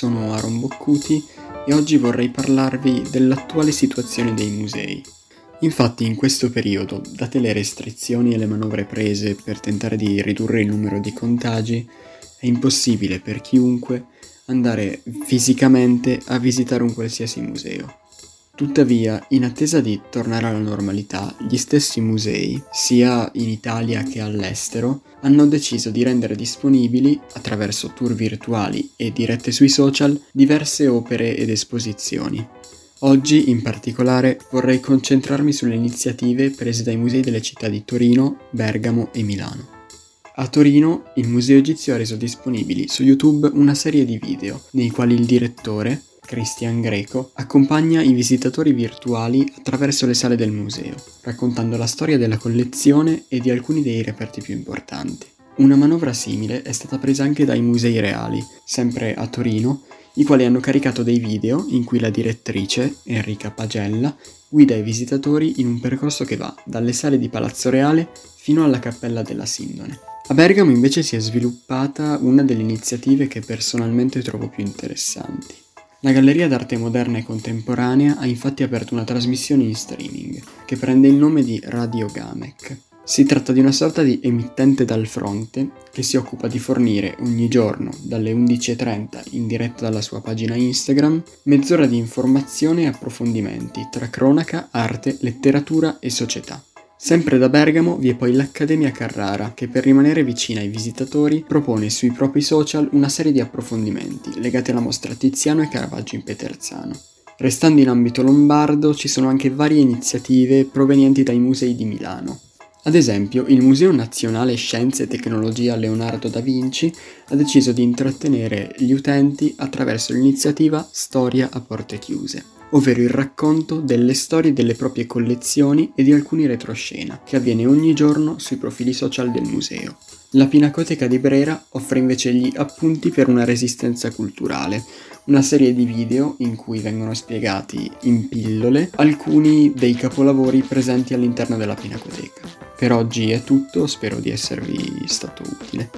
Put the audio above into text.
sono Aaron Boccuti e oggi vorrei parlarvi dell'attuale situazione dei musei. Infatti in questo periodo, date le restrizioni e le manovre prese per tentare di ridurre il numero di contagi, è impossibile per chiunque andare fisicamente a visitare un qualsiasi museo. Tuttavia, in attesa di tornare alla normalità, gli stessi musei, sia in Italia che all'estero, hanno deciso di rendere disponibili, attraverso tour virtuali e dirette sui social, diverse opere ed esposizioni. Oggi, in particolare, vorrei concentrarmi sulle iniziative prese dai musei delle città di Torino, Bergamo e Milano. A Torino, il Museo Egizio ha reso disponibili su YouTube una serie di video, nei quali il direttore, Christian Greco, accompagna i visitatori virtuali attraverso le sale del museo, raccontando la storia della collezione e di alcuni dei reperti più importanti. Una manovra simile è stata presa anche dai musei reali, sempre a Torino, i quali hanno caricato dei video in cui la direttrice, Enrica Pagella, guida i visitatori in un percorso che va dalle sale di Palazzo Reale fino alla Cappella della Sindone. A Bergamo invece si è sviluppata una delle iniziative che personalmente trovo più interessanti. La Galleria d'Arte Moderna e Contemporanea ha infatti aperto una trasmissione in streaming che prende il nome di Radio Gamek. Si tratta di una sorta di emittente dal fronte che si occupa di fornire ogni giorno dalle 11.30 in diretta dalla sua pagina Instagram mezz'ora di informazione e approfondimenti tra cronaca, arte, letteratura e società. Sempre da Bergamo vi è poi l'Accademia Carrara, che per rimanere vicina ai visitatori propone sui propri social una serie di approfondimenti legati alla mostra Tiziano e Caravaggio in Peterzano. Restando in ambito lombardo ci sono anche varie iniziative provenienti dai musei di Milano. Ad esempio, il Museo Nazionale Scienze e Tecnologia Leonardo da Vinci ha deciso di intrattenere gli utenti attraverso l'iniziativa Storia a porte chiuse ovvero il racconto delle storie delle proprie collezioni e di alcuni retroscena, che avviene ogni giorno sui profili social del museo. La Pinacoteca di Brera offre invece gli appunti per una resistenza culturale, una serie di video in cui vengono spiegati in pillole alcuni dei capolavori presenti all'interno della Pinacoteca. Per oggi è tutto, spero di esservi stato utile.